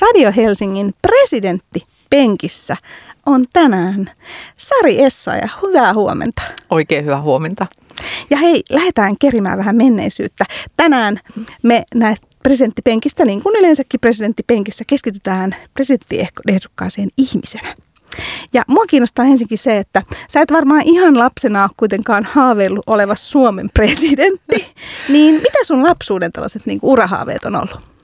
Radio Helsingin presidentti penkissä on tänään Sari Essa ja hyvää huomenta. Oikein hyvää huomenta. Ja hei, lähdetään kerimään vähän menneisyyttä. Tänään me näet presidenttipenkistä, niin kuin yleensäkin presidenttipenkissä, keskitytään presidenttiehdokkaaseen ihmisenä. Ja mua kiinnostaa ensinnäkin se, että sä et varmaan ihan lapsena ole kuitenkaan haaveillut oleva Suomen presidentti. Niin mitä sun lapsuuden tällaiset niin urahaaveet on ollut?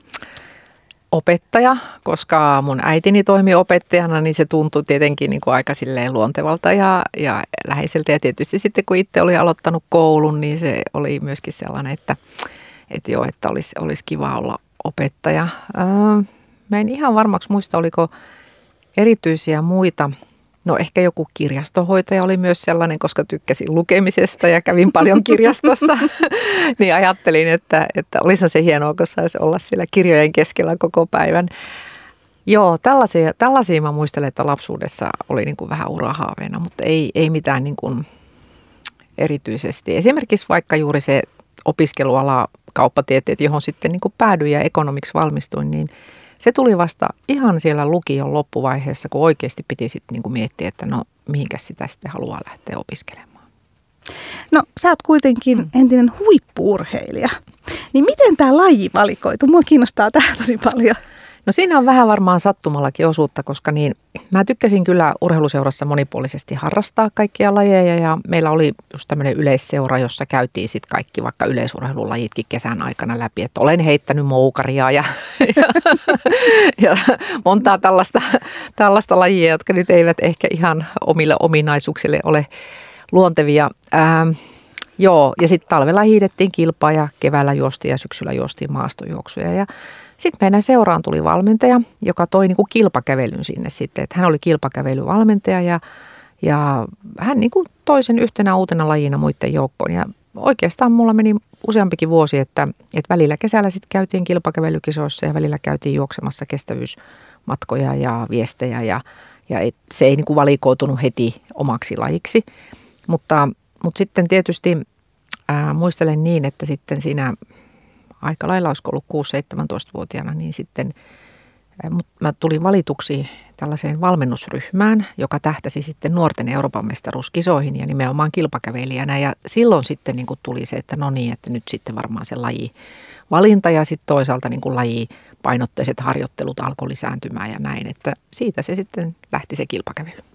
Opettaja, koska mun äitini toimi opettajana, niin se tuntui tietenkin niin kuin aika silleen luontevalta ja, ja läheiseltä. Ja tietysti sitten kun itse oli aloittanut koulun, niin se oli myöskin sellainen, että, että joo, että olisi, olisi kiva olla opettaja. Öö, mä en ihan varmaksi muista, oliko erityisiä muita No ehkä joku kirjastohoitaja oli myös sellainen, koska tykkäsin lukemisesta ja kävin paljon kirjastossa. niin ajattelin, että, että olisi se hienoa, kun saisi olla siellä kirjojen keskellä koko päivän. Joo, tällaisia, tällaisia mä muistelen, että lapsuudessa oli niin kuin vähän urahaaveena, mutta ei, ei mitään niin kuin erityisesti. Esimerkiksi vaikka juuri se opiskeluala kauppatieteet, johon sitten niin kuin päädyin ja ekonomiksi valmistuin, niin – se tuli vasta ihan siellä lukion loppuvaiheessa, kun oikeasti piti sitten niin miettiä, että no mihinkä sitä sitten haluaa lähteä opiskelemaan. No sä oot kuitenkin mm. entinen huippuurheilija. Niin miten tämä laji valikoitu? Mua kiinnostaa tämä tosi paljon. No siinä on vähän varmaan sattumallakin osuutta, koska niin, mä tykkäsin kyllä urheiluseurassa monipuolisesti harrastaa kaikkia lajeja ja meillä oli just tämmöinen yleisseura, jossa käytiin sitten kaikki vaikka yleisurheilulajitkin kesän aikana läpi, että olen heittänyt moukaria ja, ja, ja montaa tällaista, tällaista lajia, jotka nyt eivät ehkä ihan omille ominaisuuksille ole luontevia. Ähm, joo, ja sitten talvella hiidettiin kilpaa ja keväällä juostiin ja syksyllä juostiin maastojuoksuja ja sitten meidän seuraan tuli valmentaja, joka toi niin kuin kilpakävelyn sinne sitten. Että hän oli kilpakävelyvalmentaja ja, ja hän niin kuin toi sen yhtenä uutena lajina muiden joukkoon. Ja oikeastaan mulla meni useampikin vuosi, että, että välillä kesällä sitten käytiin kilpakävelykisoissa ja välillä käytiin juoksemassa kestävyysmatkoja ja viestejä ja, ja et, se ei niin kuin valikoitunut heti omaksi lajiksi. Mutta, mutta sitten tietysti ää, muistelen niin, että sitten siinä aika lailla olisiko ollut 6-17-vuotiaana, niin sitten mä tulin valituksi tällaiseen valmennusryhmään, joka tähtäsi sitten nuorten Euroopan mestaruuskisoihin ja nimenomaan kilpakävelijänä. Ja silloin sitten niin kuin tuli se, että no niin, että nyt sitten varmaan se laji valinta ja sitten toisaalta niin kuin laji painotteiset harjoittelut alkoi lisääntymään ja näin. Että siitä se sitten lähti se kilpakävely.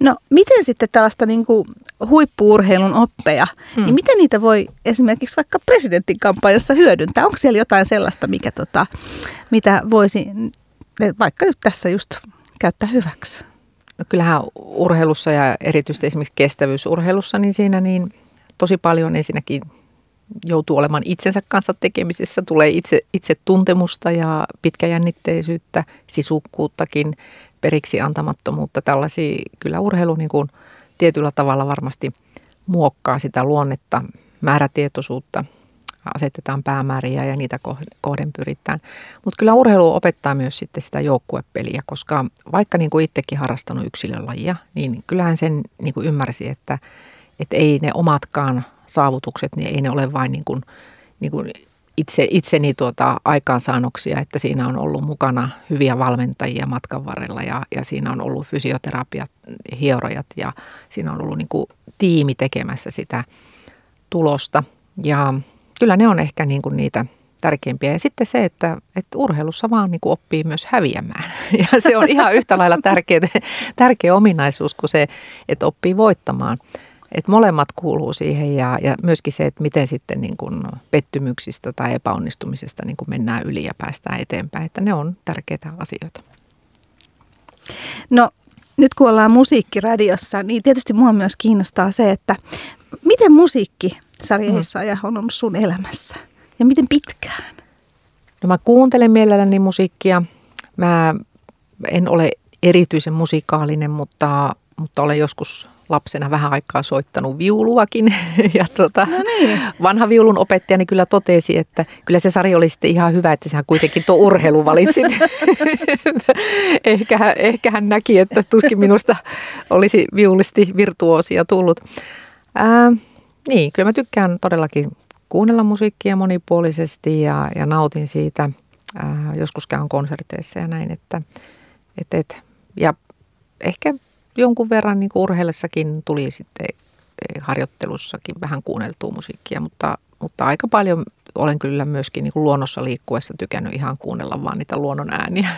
No miten sitten tällaista niin kuin huippuurheilun oppeja, hmm. niin miten niitä voi esimerkiksi vaikka presidentin kampanjassa hyödyntää? Onko siellä jotain sellaista, mikä tota, mitä voisi vaikka nyt tässä just käyttää hyväksi? No kyllähän urheilussa ja erityisesti esimerkiksi kestävyysurheilussa, niin siinä niin tosi paljon ensinnäkin joutuu olemaan itsensä kanssa tekemisissä, tulee itse, itse tuntemusta ja pitkäjännitteisyyttä, sisukkuuttakin – periksi antamattomuutta. Tällaisia kyllä urheilu niin kuin tietyllä tavalla varmasti muokkaa sitä luonnetta, määrätietoisuutta, asetetaan päämääriä ja niitä kohden pyritään. Mutta kyllä urheilu opettaa myös sitten sitä joukkuepeliä, koska vaikka niin kuin itsekin harrastanut yksilölajia, niin kyllähän sen niin kuin ymmärsi, että, että ei ne omatkaan saavutukset, niin ei ne ole vain niin kuin, niin kuin itse, itseni tuota aikaansaannoksia, että siinä on ollut mukana hyviä valmentajia matkan varrella ja, ja siinä on ollut fysioterapiat, hierojat ja siinä on ollut niin kuin tiimi tekemässä sitä tulosta. Ja kyllä ne on ehkä niin kuin niitä tärkeimpiä. Ja sitten se, että, että urheilussa vaan niin kuin oppii myös häviämään. Ja se on ihan yhtä lailla tärkeä, tärkeä ominaisuus kuin se, että oppii voittamaan. Et molemmat kuuluu siihen ja, ja myöskin se, että miten sitten niin kuin pettymyksistä tai epäonnistumisesta niin kuin mennään yli ja päästään eteenpäin. Että ne on tärkeitä asioita. No nyt kun ollaan musiikkiradiossa, niin tietysti mua myös kiinnostaa se, että miten musiikki Sari mm. on ollut sun elämässä ja miten pitkään? No mä kuuntelen mielelläni musiikkia. Mä en ole erityisen musikaalinen, mutta, mutta olen joskus lapsena vähän aikaa soittanut viuluakin. Ja tuota, no niin. vanha viulun opettajani kyllä totesi, että kyllä se Sari oli sitten ihan hyvä, että sä kuitenkin tuo urheilu valitsit. ehkä, ehkä hän näki, että tuskin minusta olisi viulisti virtuoosia tullut. Ää, niin, kyllä mä tykkään todellakin kuunnella musiikkia monipuolisesti ja, ja nautin siitä. Ää, joskus käyn konserteissa ja näin, että et, et, ja ehkä jonkun verran niin urheillessakin tuli sitten eh, harjoittelussakin vähän kuunneltua musiikkia, mutta, mutta aika paljon olen kyllä myöskin niin kuin luonnossa liikkuessa tykännyt ihan kuunnella vaan niitä luonnon ääniä.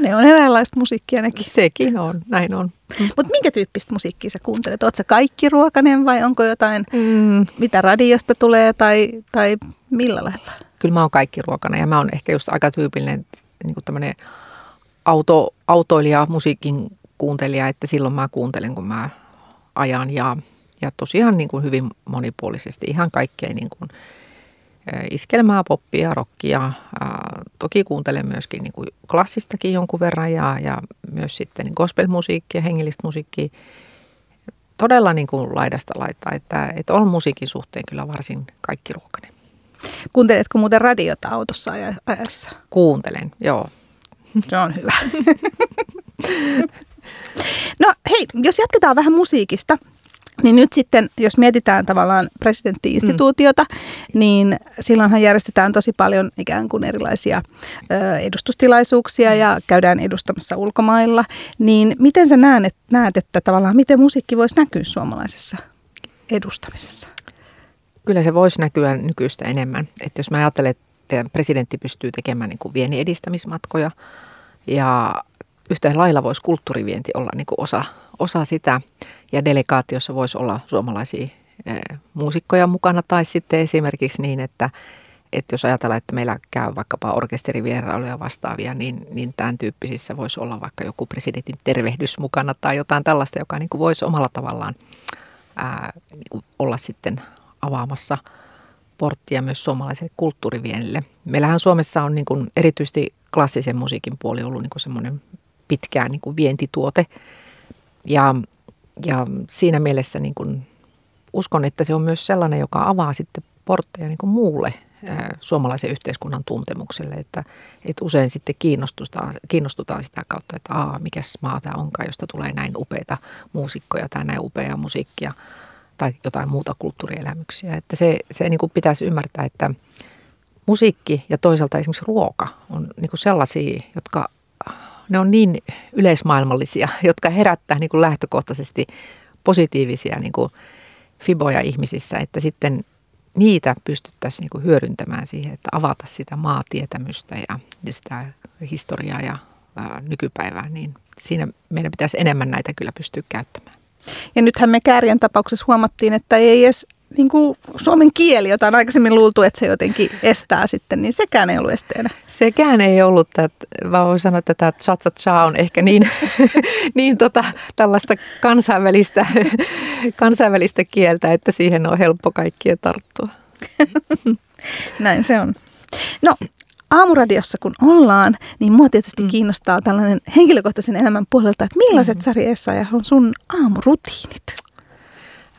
Ne on eräänlaista musiikkia nekin. Sekin on, näin on. Mutta minkä tyyppistä musiikkia sä kuuntelet? Oletko kaikki ruokanen vai onko jotain, mm. mitä radiosta tulee tai, tai millä lailla? Kyllä mä oon kaikki ruokanen ja mä oon ehkä just aika tyypillinen niin kuin auto, autoilija, musiikin kuuntelija, että silloin mä kuuntelen, kun mä ajan ja, ja tosiaan niin kuin hyvin monipuolisesti ihan kaikkea niin kuin iskelmää, poppia, rockia. Toki kuuntelen myöskin niin kuin klassistakin jonkun verran ja, ja myös sitten gospelmusiikkia, hengellistä musiikkia. Todella niin kuin laidasta laittaa, että, että on musiikin suhteen kyllä varsin kaikki ruokainen. Kuunteletko muuten radiota autossa ajassa? Kuuntelen, joo. Se on hyvä. no hei, jos jatketaan vähän musiikista. Niin nyt sitten, jos mietitään tavallaan presidenttiinstituutiota, mm. niin silloinhan järjestetään tosi paljon ikään kuin erilaisia ö, edustustilaisuuksia mm. ja käydään edustamassa ulkomailla. Niin miten sä näet, näet, että tavallaan miten musiikki voisi näkyä suomalaisessa edustamisessa? Kyllä se voisi näkyä nykyistä enemmän. Että jos mä ajattelen, että presidentti pystyy tekemään niin kuin viennin edistämismatkoja ja yhtä lailla voisi kulttuurivienti olla niin kuin osa, osa sitä. Ja delegaatiossa voisi olla suomalaisia e, muusikkoja mukana tai sitten esimerkiksi niin, että, että jos ajatellaan, että meillä käy vaikkapa orkesterivierailuja vastaavia, niin, niin tämän tyyppisissä voisi olla vaikka joku presidentin tervehdys mukana tai jotain tällaista, joka niin kuin voisi omalla tavallaan ää, niin kuin olla sitten avaamassa porttia myös suomalaiselle kulttuuriviennille. Meillähän Suomessa on niin kuin erityisesti klassisen musiikin puoli ollut niin kuin semmoinen pitkään niin kuin vientituote. Ja, ja siinä mielessä niin kuin uskon, että se on myös sellainen, joka avaa sitten portteja niin kuin muulle suomalaisen yhteiskunnan tuntemukselle, että, että usein sitten kiinnostutaan, kiinnostutaan sitä kautta, että aa, mikäs maa tämä onkaan, josta tulee näin upeita muusikkoja tai näin upeaa musiikkia tai jotain muuta kulttuurielämyksiä. Että se, se niin kuin pitäisi ymmärtää, että musiikki ja toisaalta esimerkiksi ruoka on niin kuin sellaisia, jotka ne on niin yleismaailmallisia, jotka herättää niin kuin lähtökohtaisesti positiivisia niin kuin fiboja ihmisissä, että sitten niitä pystyttäisiin niin kuin hyödyntämään siihen, että avata sitä maatietämystä ja, ja sitä historiaa ja ää, nykypäivää, niin siinä meidän pitäisi enemmän näitä kyllä pystyä käyttämään. Ja nythän me Kärjen tapauksessa huomattiin, että ei edes niin kuin suomen kieli, jota on aikaisemmin luultu, että se jotenkin estää sitten, niin sekään ei ollut esteenä. Sekään ei ollut, että mä voin sanoa, että tämä cha cha on ehkä niin, niin tota, tällaista kansainvälistä, kansainvälistä kieltä, että siihen on helppo kaikkien tarttua. Näin se on. No, aamuradiossa kun ollaan, niin mua tietysti mm. kiinnostaa tällainen henkilökohtaisen elämän puolelta, että millaiset mm. Sari on sun aamurutiinit?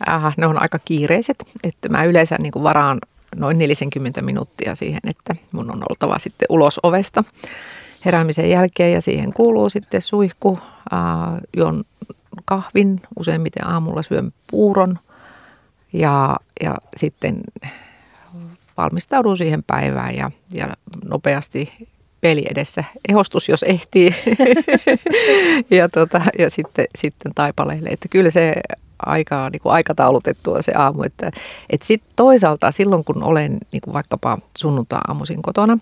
Äh, ne on aika kiireiset, että mä yleensä niin kuin varaan noin 40 minuuttia siihen, että mun on oltava sitten ulos ovesta heräämisen jälkeen ja siihen kuuluu sitten suihku, äh, jon kahvin, useimmiten aamulla syön puuron ja, ja sitten valmistaudun siihen päivään ja, ja nopeasti peli edessä ehostus, jos ehtii. ja, tota, ja sitten, sitten taipaleille. Että kyllä se aika niin kuin aikataulutettua se aamu. Että, että sitten toisaalta silloin, kun olen niin kuin vaikkapa sunnuntaa-aamuisin kotona,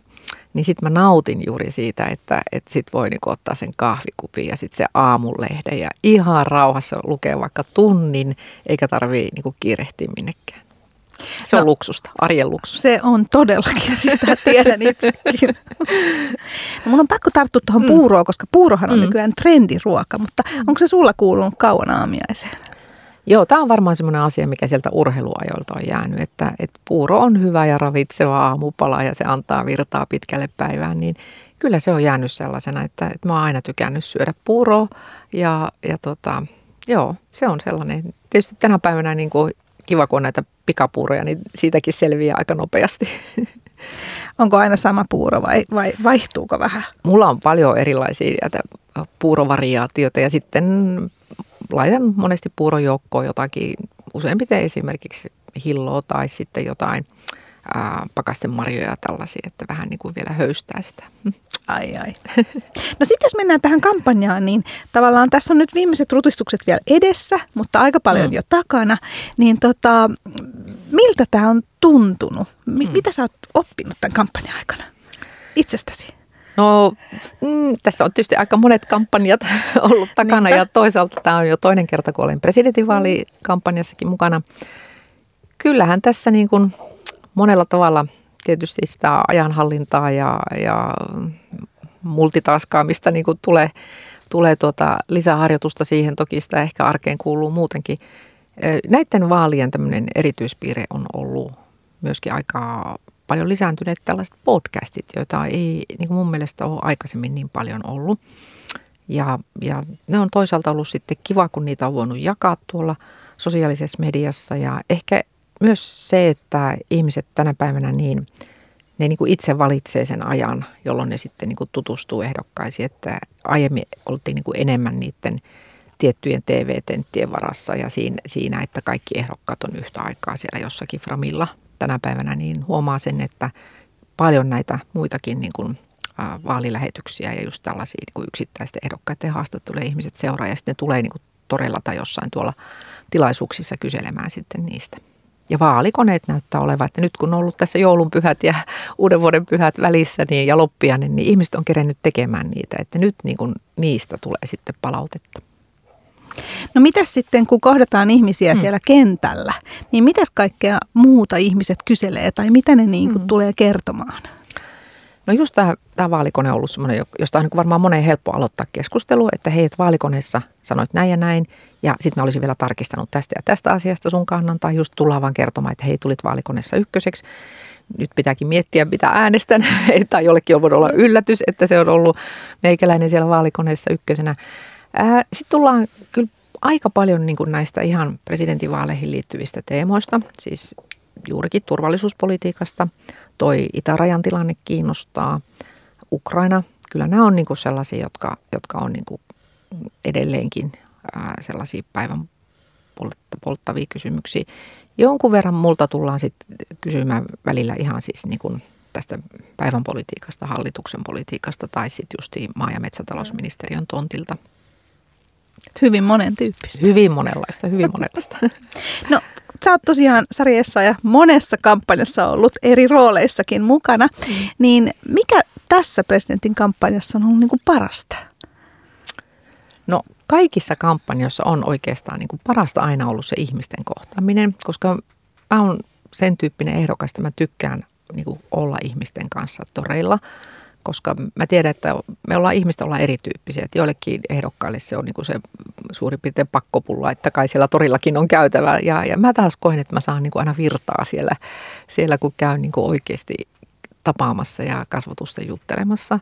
niin sitten mä nautin juuri siitä, että, että sitten voi niin ottaa sen kahvikupin ja sitten se aamulehden ja ihan rauhassa lukea vaikka tunnin, eikä tarvii niin kiirehtiä minnekään. Se on no, luksusta, arjen luksusta. Se on todellakin, sitä tiedän itsekin. No, mun on pakko tarttua tuohon mm. puuroon, koska puurohan on mm. nykyään trendiruoka, mutta mm. onko se sulla kuulunut kauan aamiaiseen? Joo, tämä on varmaan semmoinen asia, mikä sieltä urheiluajoilta on jäänyt, että, että puuro on hyvä ja ravitseva aamupala ja se antaa virtaa pitkälle päivään, niin kyllä se on jäänyt sellaisena, että, että mä oon aina tykännyt syödä puuroa ja, ja tota, joo, se on sellainen. Tietysti tänä päivänä niin kuin kiva, kun on näitä pikapuuroja, niin siitäkin selviää aika nopeasti. Onko aina sama puuro vai, vai vaihtuuko vähän? Mulla on paljon erilaisia puurovariaatioita ja sitten laitan monesti puuron joukkoon jotakin, useimmiten esimerkiksi hilloa tai sitten jotain ää, pakastemarjoja ja tällaisia, että vähän niin kuin vielä höystää sitä. Ai ai. No sitten jos mennään tähän kampanjaan, niin tavallaan tässä on nyt viimeiset rutistukset vielä edessä, mutta aika paljon mm. jo takana. Niin tota, miltä tämä on tuntunut? M- mm. Mitä sä oot oppinut tämän kampanjan aikana itsestäsi? No mm, tässä on tietysti aika monet kampanjat ollut takana Niinpä. ja toisaalta tämä on jo toinen kerta, kun olen presidentinvaalikampanjassakin mukana. Kyllähän tässä niin kuin monella tavalla tietysti sitä ajanhallintaa ja, ja multitaskaamista niin kuin tulee, tulee tuota lisäharjoitusta siihen. Toki sitä ehkä arkeen kuuluu muutenkin. Näiden vaalien tämmöinen erityispiirre on ollut myöskin aika paljon lisääntyneet tällaiset podcastit, joita ei niin kuin mun mielestä ole aikaisemmin niin paljon ollut. Ja, ja ne on toisaalta ollut sitten kiva, kun niitä on voinut jakaa tuolla sosiaalisessa mediassa. Ja ehkä myös se, että ihmiset tänä päivänä niin, ne niin kuin itse valitsee sen ajan, jolloin ne sitten niin kuin tutustuu ehdokkaisiin, että aiemmin oltiin niin kuin enemmän niiden tiettyjen TV-tenttien varassa ja siinä, että kaikki ehdokkaat on yhtä aikaa siellä jossakin Framilla tänä päivänä, niin huomaa sen, että paljon näitä muitakin niin kuin, vaalilähetyksiä ja just tällaisia niin kuin yksittäisten ehdokkaiden haastatteluja ihmiset seuraa ja sitten tulee niin kuin torella tai jossain tuolla tilaisuuksissa kyselemään sitten niistä. Ja vaalikoneet näyttää olevan, että nyt kun on ollut tässä joulunpyhät ja uuden vuoden pyhät välissä niin, ja loppiainen, niin ihmiset on kerennyt tekemään niitä, että nyt niin kuin niistä tulee sitten palautetta. No mitäs sitten, kun kohdataan ihmisiä hmm. siellä kentällä, niin mitäs kaikkea muuta ihmiset kyselee tai mitä ne niin kuin hmm. tulee kertomaan? No just tämä, tämä vaalikone on ollut semmoinen, josta on niin varmaan moneen helppo aloittaa keskustelu, että hei, että vaalikoneessa sanoit näin ja näin, ja sitten mä olisin vielä tarkistanut tästä ja tästä asiasta sun kannan, tai just tullaan vaan kertomaan, että hei, tulit vaalikoneessa ykköseksi. Nyt pitääkin miettiä, mitä äänestän, tai jollekin on voinut olla yllätys, että se on ollut meikäläinen siellä vaalikoneessa ykkösenä. Sitten tullaan kyllä aika paljon niin kuin näistä ihan presidentinvaaleihin liittyvistä teemoista, siis juurikin turvallisuuspolitiikasta. Toi itärajan tilanne kiinnostaa. Ukraina, kyllä nämä on niin kuin sellaisia, jotka, jotka on niin kuin edelleenkin ää, sellaisia päivän polttavia kysymyksiä. Jonkun verran multa tullaan sitten kysymään välillä ihan siis niin kuin tästä päivän politiikasta, hallituksen politiikasta tai sitten just maa- ja metsätalousministeriön tontilta – Hyvin monen tyyppistä. Hyvin monenlaista, hyvin monenlaista. No, sä oot tosiaan sarjassa ja monessa kampanjassa ollut eri rooleissakin mukana. Mm. Niin mikä tässä presidentin kampanjassa on ollut niin kuin parasta? No kaikissa kampanjoissa on oikeastaan niin kuin parasta aina ollut se ihmisten kohtaaminen, koska mä oon sen tyyppinen ehdokas, että mä tykkään niin kuin olla ihmisten kanssa toreilla – koska mä tiedän, että me ollaan ihmistä ollaan erityyppisiä. Että joillekin ehdokkaille se on niin kuin se suurin piirtein pakkopulla, että kai siellä torillakin on käytävä. Ja, ja mä taas koen, että mä saan niin kuin aina virtaa siellä, siellä kun käyn niin kuin oikeasti tapaamassa ja kasvatusta juttelemassa.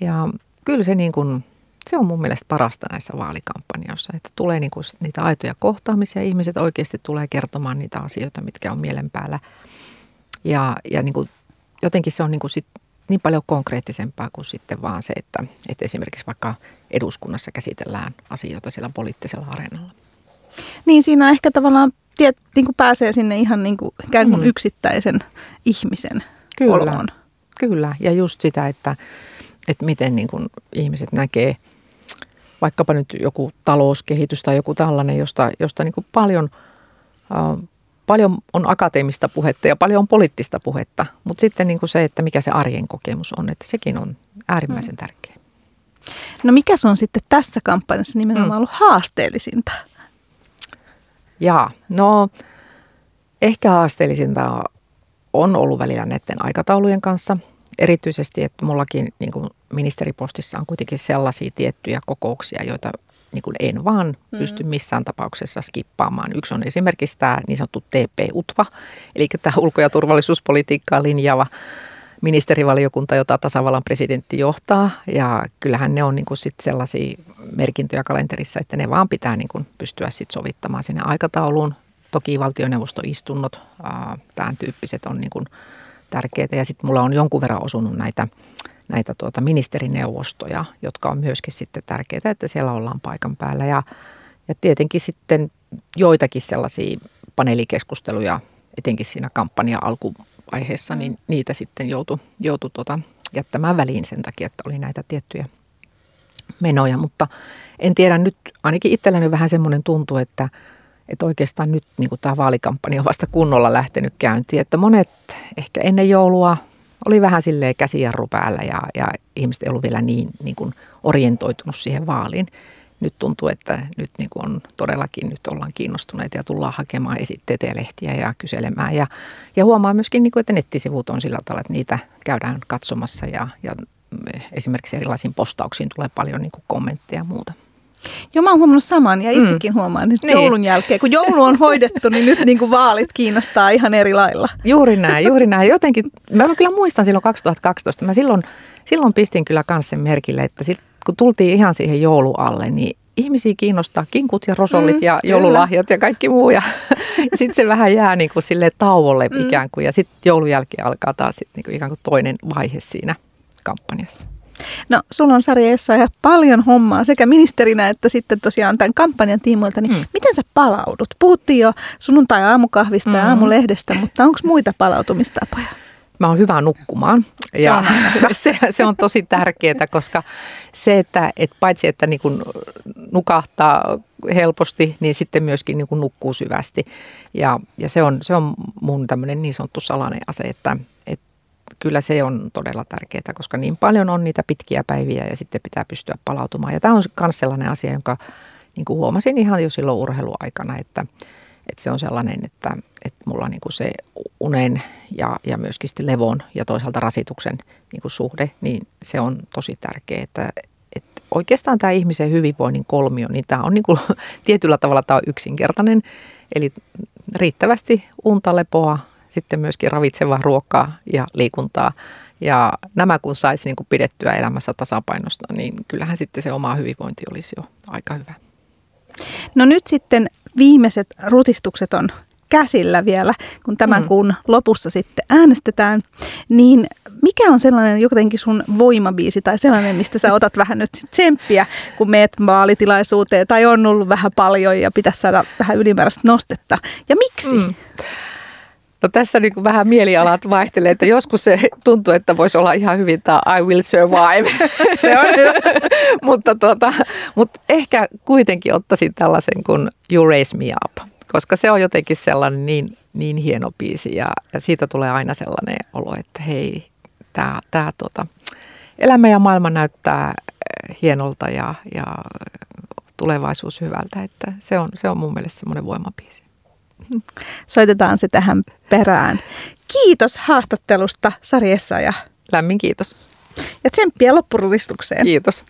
Ja kyllä se, niin kuin, se on mun mielestä parasta näissä vaalikampanjoissa, että tulee niin kuin niitä aitoja kohtaamisia. Ihmiset oikeasti tulee kertomaan niitä asioita, mitkä on mielen päällä. Ja, ja niin kuin, jotenkin se on niin kuin sit niin paljon konkreettisempaa kuin sitten vaan se, että, että esimerkiksi vaikka eduskunnassa käsitellään asioita siellä poliittisella areenalla. Niin siinä ehkä tavallaan tiet, niin kuin pääsee sinne ihan niin kuin, ikään kuin mm. yksittäisen ihmisen Kyllä. oloon. Kyllä, ja just sitä, että, että miten niin kuin ihmiset näkee vaikkapa nyt joku talouskehitys tai joku tällainen, josta, josta niin kuin paljon äh, paljon on akateemista puhetta ja paljon on poliittista puhetta, mutta sitten niin kuin se, että mikä se arjen kokemus on, että sekin on äärimmäisen mm. tärkeä. No mikä se on sitten tässä kampanjassa nimenomaan mm. ollut haasteellisinta? Jaa, no ehkä haasteellisinta on ollut välillä näiden aikataulujen kanssa. Erityisesti, että mullakin niin kuin ministeripostissa on kuitenkin sellaisia tiettyjä kokouksia, joita niin kuin en vaan mm. pysty missään tapauksessa skippaamaan. Yksi on esimerkiksi tämä niin sanottu TP-UTVA, eli tämä ulko- ja turvallisuuspolitiikkaa linjaava ministerivaliokunta, jota tasavallan presidentti johtaa. Ja kyllähän ne on niin kuin sit sellaisia merkintöjä kalenterissa, että ne vaan pitää niin kuin pystyä sit sovittamaan sinne aikatauluun. Toki valtioneuvostoistunnot, tämän tyyppiset on niin kuin tärkeitä. Ja sitten mulla on jonkun verran osunut näitä näitä tuota ministerineuvostoja, jotka on myöskin sitten tärkeitä, että siellä ollaan paikan päällä. Ja, ja tietenkin sitten joitakin sellaisia paneelikeskusteluja, etenkin siinä kampanja alku, vaiheessa, niin niitä sitten joutui, joutui tota, jättämään väliin sen takia, että oli näitä tiettyjä menoja. Mutta en tiedä, nyt ainakin itselläni vähän semmoinen tuntuu, että, että oikeastaan nyt niin tämä vaalikampanja on vasta kunnolla lähtenyt käyntiin. Että monet ehkä ennen joulua oli vähän silleen käsijarru päällä ja, ja ihmiset ei ollut vielä niin, niin kuin orientoitunut siihen vaaliin. Nyt tuntuu, että nyt niin kuin on todellakin nyt ollaan kiinnostuneita ja tullaan hakemaan esitteitä ja lehtiä ja kyselemään. Ja, ja huomaa myöskin, niin kuin, että nettisivut on sillä tavalla, että niitä käydään katsomassa ja, ja esimerkiksi erilaisiin postauksiin tulee paljon niin kuin kommentteja ja muuta. Joo, mä oon huomannut saman ja itsekin mm. huomaan nyt niin. joulun jälkeen. Kun joulu on hoidettu, niin nyt niin kuin vaalit kiinnostaa ihan eri lailla. Juuri näin, juuri näin. Jotenkin, mä kyllä muistan silloin 2012, mä silloin, silloin pistin kyllä kanssa sen merkille, että sit, kun tultiin ihan siihen joulualle, niin ihmisiä kiinnostaa kinkut ja rosollit mm, ja joululahjat kyllä. ja kaikki muu. Ja sitten se vähän jää niin kuin sille tauolle mm. ikään kuin. Ja sitten joulun jälkeen alkaa taas sit niin kuin ikään kuin toinen vaihe siinä kampanjassa. No, sulla on Sari ja paljon hommaa sekä ministerinä että sitten tosiaan tämän kampanjan tiimoilta. Niin mm. Miten sä palaudut? Puhuttiin jo sunnuntai-aamukahvista mm. ja aamulehdestä, mutta onko muita palautumistapoja? Mä oon hyvä nukkumaan ja se, se on tosi tärkeää, koska se, että et paitsi että niin kun nukahtaa helposti, niin sitten myöskin niin kun nukkuu syvästi. Ja, ja se, on, se on mun tämmöinen niin sanottu salainen ase, että, että kyllä se on todella tärkeää, koska niin paljon on niitä pitkiä päiviä ja sitten pitää pystyä palautumaan. Ja tämä on myös sellainen asia, jonka niin kuin huomasin ihan jo silloin urheiluaikana, että, että se on sellainen, että, että mulla niin kuin se unen ja, ja myöskin sitten levon ja toisaalta rasituksen niin kuin suhde, niin se on tosi tärkeä, että, että oikeastaan tämä ihmisen hyvinvoinnin kolmio, niin tämä on niin kuin, tietyllä tavalla tämä on yksinkertainen, eli riittävästi unta, lepoa, sitten myöskin ravitsevaa ruokaa ja liikuntaa. Ja nämä kun saisi niin kuin pidettyä elämässä tasapainosta, niin kyllähän sitten se oma hyvinvointi olisi jo aika hyvä. No nyt sitten viimeiset rutistukset on käsillä vielä, kun tämän mm. kuun lopussa sitten äänestetään, niin mikä on sellainen jotenkin sun voimabiisi tai sellainen, mistä sä otat vähän nyt tsemppiä, kun meet vaalitilaisuuteen tai on ollut vähän paljon ja pitäisi saada vähän ylimääräistä nostetta ja miksi? Mm. No tässä niin vähän mielialat vaihtelee, että joskus se tuntuu, että voisi olla ihan hyvin tämä I will survive. se on mutta, tuota, mutta ehkä kuitenkin ottaisin tällaisen kuin You Raise Me Up, koska se on jotenkin sellainen niin, niin hieno biisi ja, ja siitä tulee aina sellainen olo, että hei, tämä, tämä tuota, elämä ja maailma näyttää hienolta ja, ja tulevaisuus hyvältä, että se on, se on mun mielestä semmoinen voimabiisi. Soitetaan se tähän perään. Kiitos haastattelusta Sari ja Lämmin kiitos. Ja tsemppiä loppurulistukseen. Kiitos.